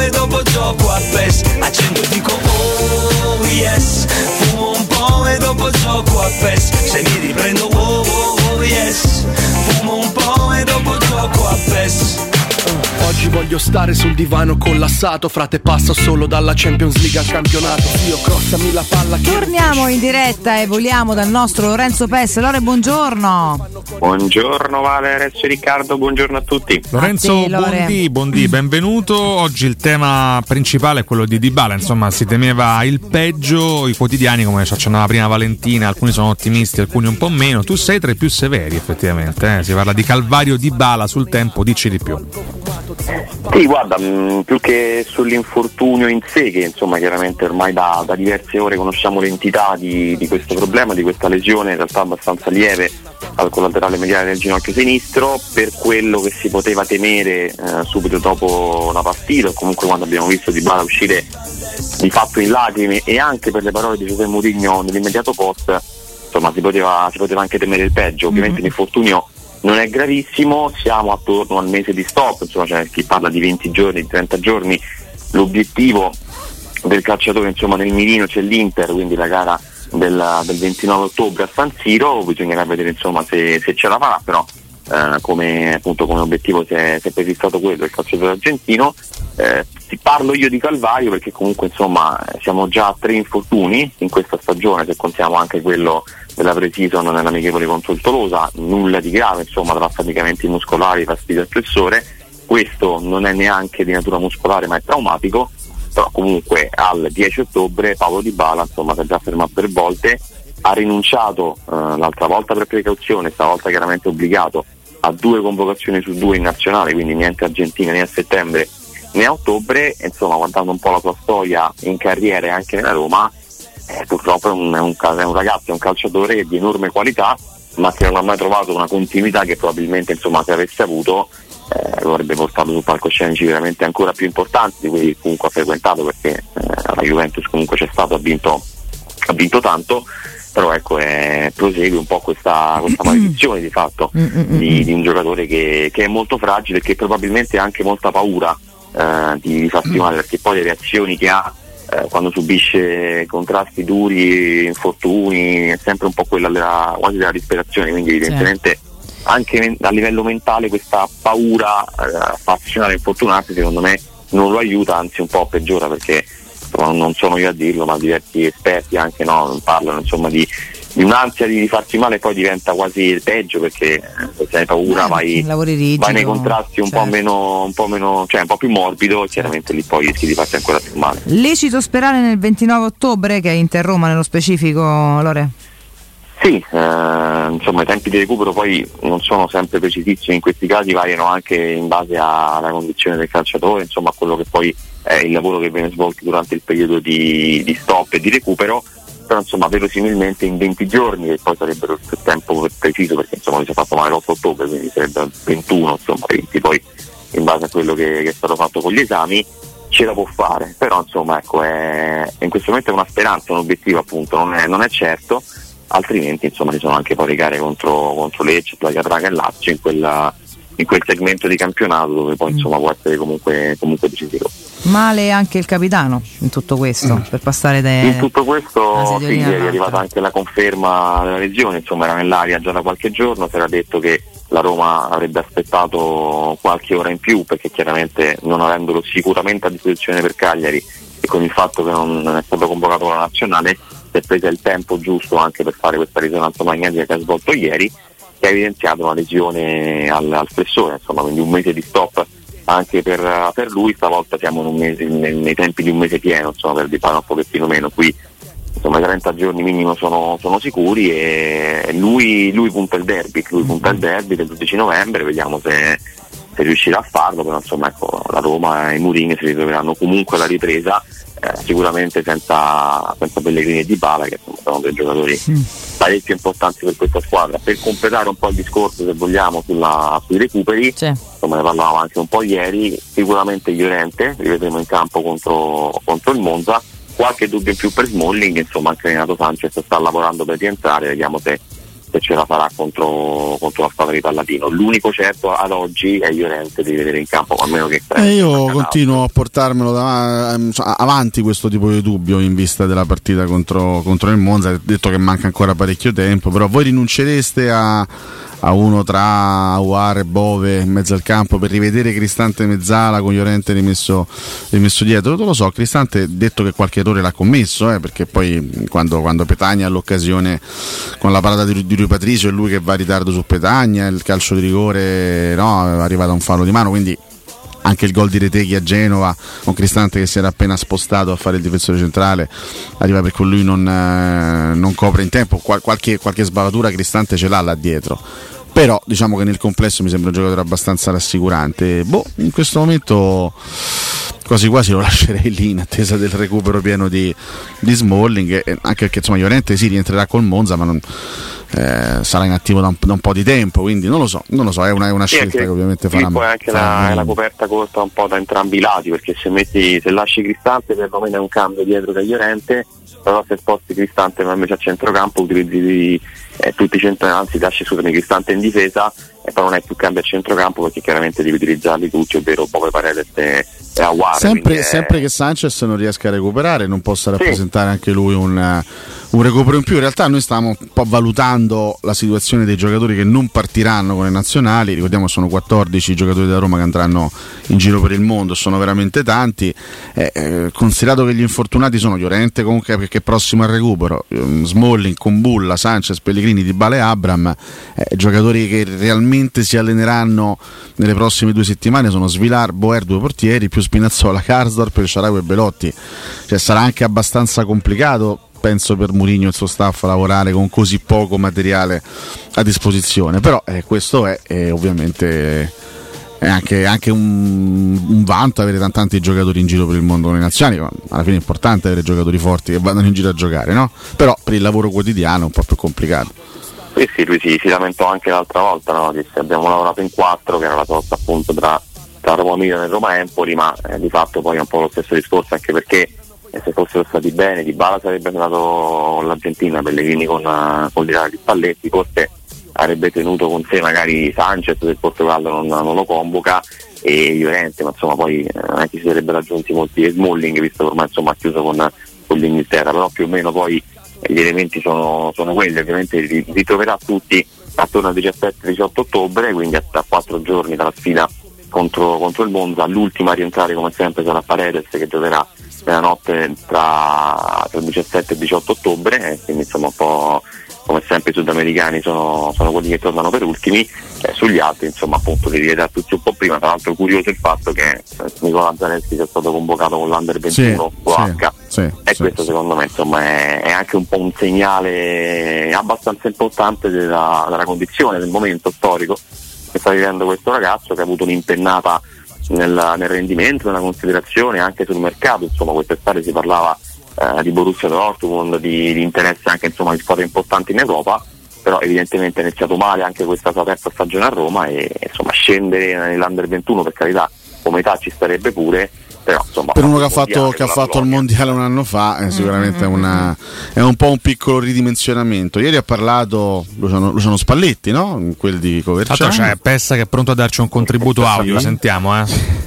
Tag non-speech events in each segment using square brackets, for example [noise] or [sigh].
e dopo gioco a PES. Accendo e dico oh yes. Fumo un po' e dopo gioco a PES. Se mi riprendo voglio stare sul divano collassato Frate passo solo dalla Champions League al campionato Zio crossami la palla che Torniamo in diretta e voliamo dal nostro Lorenzo Pes. Lore, buongiorno. Buongiorno Vale, e Riccardo, buongiorno a tutti. Lorenzo A te. Bondi, Bondi, benvenuto. Oggi il tema principale è quello di Dybala, insomma si temeva il peggio, i quotidiani come ci accennava prima Valentina, alcuni sono ottimisti, alcuni un po' meno. Tu sei tra i più severi effettivamente, eh? si parla di Calvario Dybala sul tempo, dici di più. Sì, guarda, mh, più che sull'infortunio in sé, che insomma chiaramente ormai da, da diverse ore conosciamo l'entità di, di questo problema, di questa lesione, in realtà abbastanza lieve al collaterale mediale del ginocchio sinistro, per quello che si poteva temere eh, subito dopo la partita, o comunque quando abbiamo visto Di Bala uscire di fatto in lacrime e anche per le parole di Giuseppe Mourinho nell'immediato post, insomma si poteva, si poteva anche temere il peggio, ovviamente l'infortunio non è gravissimo, siamo attorno al mese di stop, insomma c'è chi parla di 20 giorni, di 30 giorni, l'obiettivo del calciatore insomma nel mirino c'è l'Inter, quindi la gara del, del 29 ottobre a San Siro, bisognerà vedere insomma se, se ce la farà, però eh, come, appunto, come obiettivo si è, si è prefissato quello, il calciatore argentino. Eh, parlo io di Calvario perché comunque insomma siamo già a tre infortuni in questa stagione, se contiamo anche quello della pre-season nell'amichevole contro il Tolosa, nulla di grave, insomma tra affaticamenti muscolari, fastidio al flessore, questo non è neanche di natura muscolare ma è traumatico, però comunque al 10 ottobre Paolo Di Bala insomma si è già fermato per volte, ha rinunciato eh, l'altra volta per precauzione, stavolta chiaramente obbligato a due convocazioni su due in nazionale, quindi niente Argentina né a settembre né a ottobre, insomma guardando un po' la sua storia in carriera e anche nella Roma, eh, purtroppo è un, è, un, è un ragazzo, è un calciatore di enorme qualità, ma che non ha mai trovato una continuità che probabilmente insomma, se avesse avuto eh, lo avrebbe portato su palcoscenici veramente ancora più importanti di quelli che comunque ha frequentato perché eh, la Juventus comunque c'è stato, ha vinto, ha vinto tanto però ecco eh, prosegue un po' questa, questa [clears throat] maledizione di fatto di, di un giocatore che, che è molto fragile e che probabilmente ha anche molta paura eh, di, di farsi male perché poi le reazioni che ha eh, quando subisce contrasti duri, infortuni, è sempre un po' quella della, quasi della disperazione, quindi evidentemente anche men- a livello mentale questa paura eh, a affazionare e infortunarsi secondo me non lo aiuta, anzi un po' peggiora perché non sono io a dirlo, ma diversi esperti anche no, parlano insomma di un'ansia di farsi male poi diventa quasi il peggio perché eh, se hai paura vai, Lavori rigidi. vai nei contrasti un po' certo. meno, un po' meno, cioè un po' più morbido e chiaramente lì poi rischi di farti ancora più male. Lecito sperare nel 29 ottobre, che è Inter Roma nello specifico, Lore? Sì, eh, insomma i tempi di recupero poi non sono sempre precisissimi, in questi casi variano anche in base alla condizione del calciatore, insomma a quello che poi è il lavoro che viene svolto durante il periodo di, di stop e di recupero, però insomma verosimilmente in 20 giorni, che poi sarebbero il tempo preciso perché insomma mi si è fatto male l'8 ottobre, quindi sarebbe 21, insomma 20 poi in base a quello che, che è stato fatto con gli esami, ce la può fare, però insomma ecco, è, in questo momento è una speranza, un obiettivo appunto, non è, non è certo. Altrimenti insomma ci sono anche poi le gare contro, contro Lecce, Plaga Praga e Lazio in, quella, in, quel segmento di campionato dove poi insomma può essere comunque, comunque decisivo. Male anche il capitano in tutto questo, mm. per passare da... In tutto questo sì, è arrivata anche la conferma della lesione, insomma era nell'aria già da qualche giorno, si era detto che la Roma avrebbe aspettato qualche ora in più perché chiaramente non avendolo sicuramente a disposizione per Cagliari e con il fatto che non è stato convocato con la nazionale si è presa il tempo giusto anche per fare questa risonanza magnetica che ha svolto ieri, che ha evidenziato una lesione al, al flessore, insomma, quindi un mese di stop anche per, per lui, stavolta siamo mese, nei, nei, tempi di un mese pieno, insomma, per di fare un pochettino meno, qui insomma i 30 giorni minimo sono, sono sicuri e lui, lui, punta il derby, lui punta il derby del 12 novembre, vediamo se, se riuscirà a farlo, però insomma ecco, la Roma e i Murini si ritroveranno comunque alla ripresa eh, sicuramente senza, senza Pellegrini e Di Bala che sono dei giocatori mm. parecchio importanti per questa squadra. Per completare un po' il discorso se vogliamo sulla, sui recuperi, sì. insomma ne parlavamo anche un po' ieri, sicuramente Llorente, rivedremo in campo contro, contro il Monza, qualche dubbio in più per Smalling, insomma anche Renato Sanchez sta lavorando per rientrare, vediamo se se ce la farà contro, contro la squadra di Palladino. L'unico certo ad oggi è Llorente di vedere in campo, almeno che eh, io continuo a portarmelo davanti, ehm, avanti questo tipo di dubbio in vista della partita contro, contro il Monza. Detto che manca ancora parecchio tempo, però voi rinuncereste a a uno tra Aguar e Bove in mezzo al campo per rivedere Cristante Mezzala con Llorente rimesso, rimesso dietro. Non lo so, Cristante detto che qualche errore l'ha commesso, eh, perché poi quando, quando Petagna ha l'occasione con la parata di, di Rui Patricio è lui che va in ritardo su Petagna, il calcio di rigore no, è arrivato a un fallo di mano, quindi anche il gol di Reteghi a Genova con Cristante che si era appena spostato a fare il difensore centrale arriva perché lui non, eh, non copre in tempo Qual- qualche, qualche sbavatura Cristante ce l'ha là dietro. Però diciamo che nel complesso mi sembra un giocatore abbastanza rassicurante. Boh in questo momento quasi quasi lo lascerei lì in attesa del recupero pieno di, di Smalling anche perché insomma Llorente si sì, rientrerà col Monza ma non eh, sarà inattivo da un, da un, po' di tempo, quindi non lo so, non lo so è una, è una sì, scelta che, che ovviamente farà. Poi anche la, la, coperta corta un po' da entrambi i lati, perché se, metti, se lasci Cristante perlomeno è un cambio dietro Cagliorente, però se sposti Cristante invece a centrocampo utilizzi eh, tutti i centri, anzi lasci scusami Cristante in difesa e poi non hai più cambio a centrocampo perché chiaramente devi utilizzarli tutti, ovvero Bove Paredes e, e Aguare. Sempre, è... sempre, che Sanchez non riesca a recuperare, non possa rappresentare sì. anche lui un, un, recupero in più. In realtà noi stiamo un po' valutando la situazione dei giocatori che non partiranno con le nazionali, ricordiamo che sono 14 i giocatori da Roma che andranno in giro per il mondo, sono veramente tanti. Eh, eh, considerato che gli infortunati sono Llorente comunque perché è prossimo al recupero, um, Smalling, Combulla, Sanchez, Pellegrini, Di Bale Abram, eh, giocatori che realmente probabilmente si alleneranno nelle prossime due settimane sono Svilar, Boer, due portieri, più Spinazzola, Karsdorp, Sharawi e Belotti. Cioè sarà anche abbastanza complicato penso per Mourinho e il suo staff lavorare con così poco materiale a disposizione però eh, questo è, è ovviamente è anche, anche un, un, vanto avere tanti giocatori in giro per il mondo con le nazionali alla fine è importante avere giocatori forti che vadano in giro a giocare no? però per il lavoro quotidiano è un po' più complicato sì, sì, lui si, si lamentò anche l'altra volta, no? disse abbiamo lavorato in quattro, che era la sosta appunto tra, tra Roma Milan e Roma Empoli, ma eh, di fatto poi è un po' lo stesso discorso, anche perché eh, se fossero stati bene, Di Bala sarebbe andato con l'Argentina, Pellegrini con, uh, con l'Italia di Spalletti, forse avrebbe tenuto con sé magari Sanchez se il Portogallo non, non lo convoca e Llorente, ma insomma poi eh, non è che si sarebbero raggiunti molti Smalling visto che ormai insomma ha chiuso con, con l'Inghilterra, però più o meno poi gli elementi sono, sono quelli, ovviamente li ritroverà tutti attorno al 17-18 ottobre, quindi a, a quattro giorni dalla sfida contro, contro, il Monza, l'ultima a rientrare come sempre sarà Paredes che giocherà nella notte tra, tra il 17 e il 18 ottobre, quindi insomma un po' come sempre i sudamericani sono, sono quelli che tornano per ultimi, eh, sugli altri insomma appunto li rivedrà tutti un po' prima, tra l'altro curioso il fatto che eh, Nicola Zanetti sia stato convocato con l'Under 21 sì, sì Sì, e sì, questo sì. secondo me insomma, è, è anche un po' un segnale abbastanza importante della, della condizione, del momento storico che sta vivendo questo ragazzo che ha avuto un'impennata nel, nel rendimento, nella considerazione anche sul mercato, insomma quest'estate si parlava eh, di Borussia Dortmund, di, di interesse anche insomma, di squadre importanti in Europa, però evidentemente è iniziato male anche questa sua terza stagione a Roma e insomma scendere nell'Under 21 per carità come età ci starebbe pure, però insomma Per uno che ha fatto, che ha fatto il mondiale un anno fa, è sicuramente una- è un po' un piccolo ridimensionamento. Ieri ha parlato Luciano, Luciano Spalletti, no? Quel di Coverciano. c'è Pessa che è pronto a darci un contributo audio, sentiamo eh.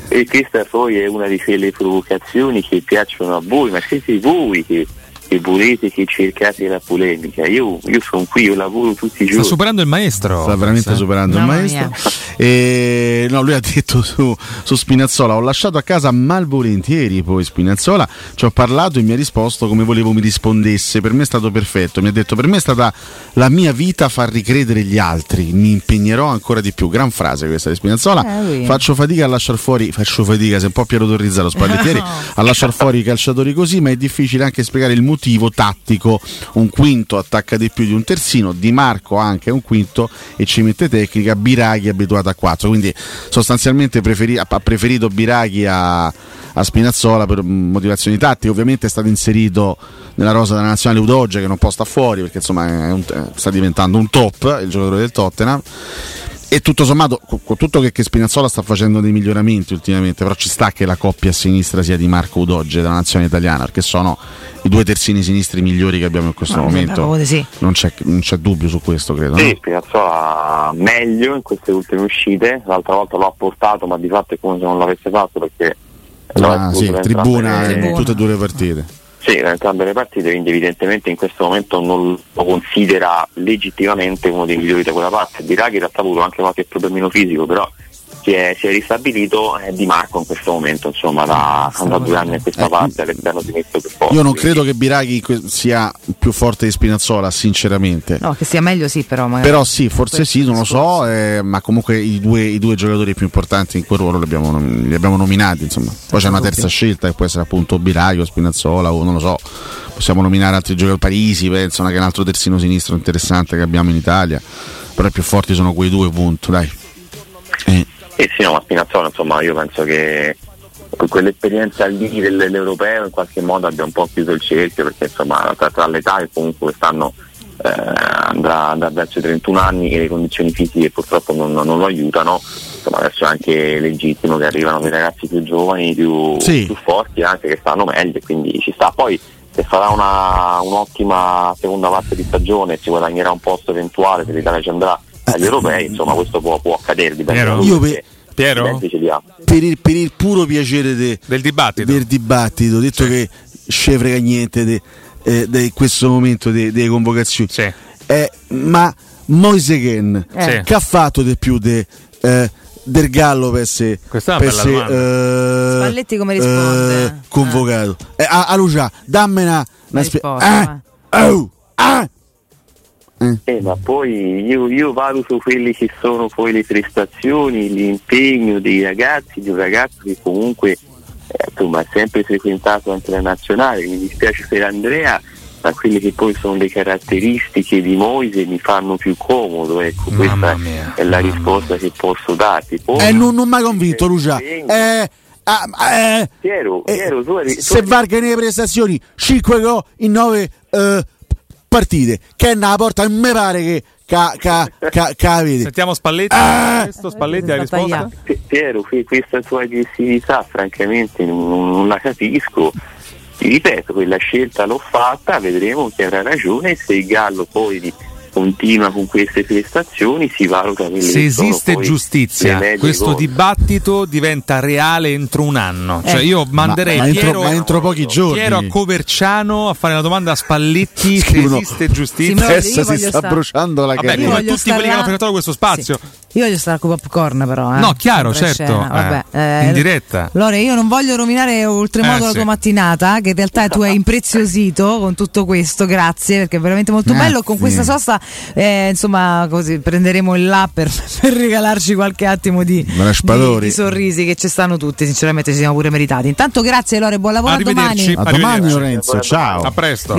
E questa poi è una di quelle provocazioni che piacciono a voi, ma siete voi che, che volete che cercate la polemica. Io, io sono qui, io lavoro tutti i Sta giorni. superando il maestro. Sta veramente Forse. superando Mamma il maestro. E, no, lui ha detto su, su Spinazzola: Ho lasciato a casa malvolentieri poi Spinazzola. Ci ho parlato e mi ha risposto come volevo mi rispondesse. Per me è stato perfetto. Mi ha detto: Per me è stata la mia vita far ricredere gli altri. Mi impegnerò ancora di più. Gran frase questa di Spinazzola. Eh. Faccio fatica a lasciare fuori, faccio fatica, sei un po' Piero Torrizzato [laughs] Spallettieri, a lasciare fuori i calciatori così, ma è difficile anche spiegare il motivo tattico. Un quinto attacca di più di un terzino, Di Marco anche un quinto e ci mette tecnica, Biraghi abituato a quattro, quindi sostanzialmente preferi- ha preferito Biraghi a, a Spinazzola per motivazioni tattiche, ovviamente è stato inserito nella rosa della nazionale Udoge che non può sta fuori perché insomma un- sta diventando un top il giocatore del Tottenham e tutto sommato, con tutto che, che Spinazzola sta facendo dei miglioramenti ultimamente, però ci sta che la coppia a sinistra sia di Marco Udoge della nazionale italiana, perché sono i due terzini sinistri migliori che abbiamo in questo sembra momento. sì. Non c'è, non c'è dubbio su questo, credo. Sì, no? Spinazzola meglio in queste ultime uscite, l'altra volta l'ho portato ma di fatto è come se non l'avesse fatto perché Ah, sì, tribuna in Tribuna. tutte e due le partite. Sì, da entrambe le partite, quindi evidentemente in questo momento non lo considera legittimamente uno dei migliori da quella parte. Biraghi in realtà ha avuto anche qualche problemino fisico, però si è, si è ristabilito eh, Di Marco in questo momento, insomma, da, da due anni a questa Eh, parte sinistro che poi. Io non credo che Biraghi que- sia più forte di Spinazzola, sinceramente. No, che sia meglio sì, però magari. Però sì, forse Questo sì, non lo so, eh, ma comunque i due, i due giocatori più importanti in quel ruolo li abbiamo, li abbiamo nominati. Insomma. Poi c'è una terza scelta che può essere appunto Biraghi o Spinazzola o non lo so. Possiamo nominare altri giocatori, Parisi, penso, che è un altro terzino sinistro interessante che abbiamo in Italia. Però i più forti sono quei due, punto, dai. Eh, Eh sì, no, ma Spinazzola, insomma, io penso che quell'esperienza lì del- dell'europeo in qualche modo abbia un po' chiuso il cerchio, perché insomma tra, tra l'età che comunque quest'anno eh, andrà, andrà verso i 31 anni e le condizioni fisiche purtroppo non, non lo aiutano, insomma adesso è anche legittimo che arrivano dei ragazzi più giovani, più, Sì. più forti anche che stanno meglio, e quindi ci sta. Poi se farà una, un'ottima seconda parte di stagione, si guadagnerà un posto eventuale se l'Italia ci andrà agli europei, insomma questo può, può accadere, dipende Piero? pe- Piero? per, il, per il puro piacere de- Del dibattito. del dibattito, detto che ce frega niente di questo momento de- delle convocazioni. Sì. Eh, ma Moise Ken, Sì. che ha fatto di più de, eh, del Gallo per essere, eh, Spalletti come risponde? eh, convocato? Eh, a, a Lucia, dammene una, una risposta, eh, oh, ah. Eh, ma poi io, io valuto quelle che sono poi le prestazioni, l'impegno dei ragazzi, di un ragazzo che comunque eh, insomma, ha sempre frequentato anche la nazionale, mi dispiace per Andrea, ma quelle che poi sono le caratteristiche di Moise mi fanno più comodo, ecco, Mamma questa mia, è la risposta che posso darti. Poi, Eh, non, non mi hai convinto, Lucia. Eh, ah, eh, Piero, eh, Piero, tu eri- tu se eri- varca nelle prestazioni 5 gol in 9 partite, che è una porta, non mi pare che ca, ca, ca, ca. Sentiamo Spalletti. Ah! Questo Spalletti ha risposto. Piero, que- questa tua aggressività francamente non, non la capisco. Ti ripeto, quella scelta l'ho fatta, vedremo chi avrà ragione, se il Gallo poi di- continua con queste prestazioni si valuta quelle Se esiste giustizia, questo cose. dibattito diventa reale entro un anno. Cioè, Eh. io manderei ma, ma entro, Piero, ma entro pochi giorni. Piero a Coverciano a fare la domanda a Spalletti se esiste Sì, giustizia. Adesso io si sta sta- bruciando la Vabbè, carriera. tutti quelli che hanno stare là- frequentato questo spazio. Io voglio stare con popcorn però. Eh. No, chiaro, Sempre certo. scena, vabbè. eh, in diretta. Lore, io non voglio rovinare oltremodo Eh, la sì. tua mattinata, che in realtà tu hai impreziosito con tutto questo, grazie, perché è veramente molto Grazie. bello. Con questa sosta, eh, insomma, così prenderemo il là per, [laughs] per regalarci qualche attimo di, di, di sorrisi che ci stanno tutti, sinceramente ci siamo pure meritati. Intanto grazie Lore, buon lavoro a domani. A domani. Lorenzo, ciao. A presto.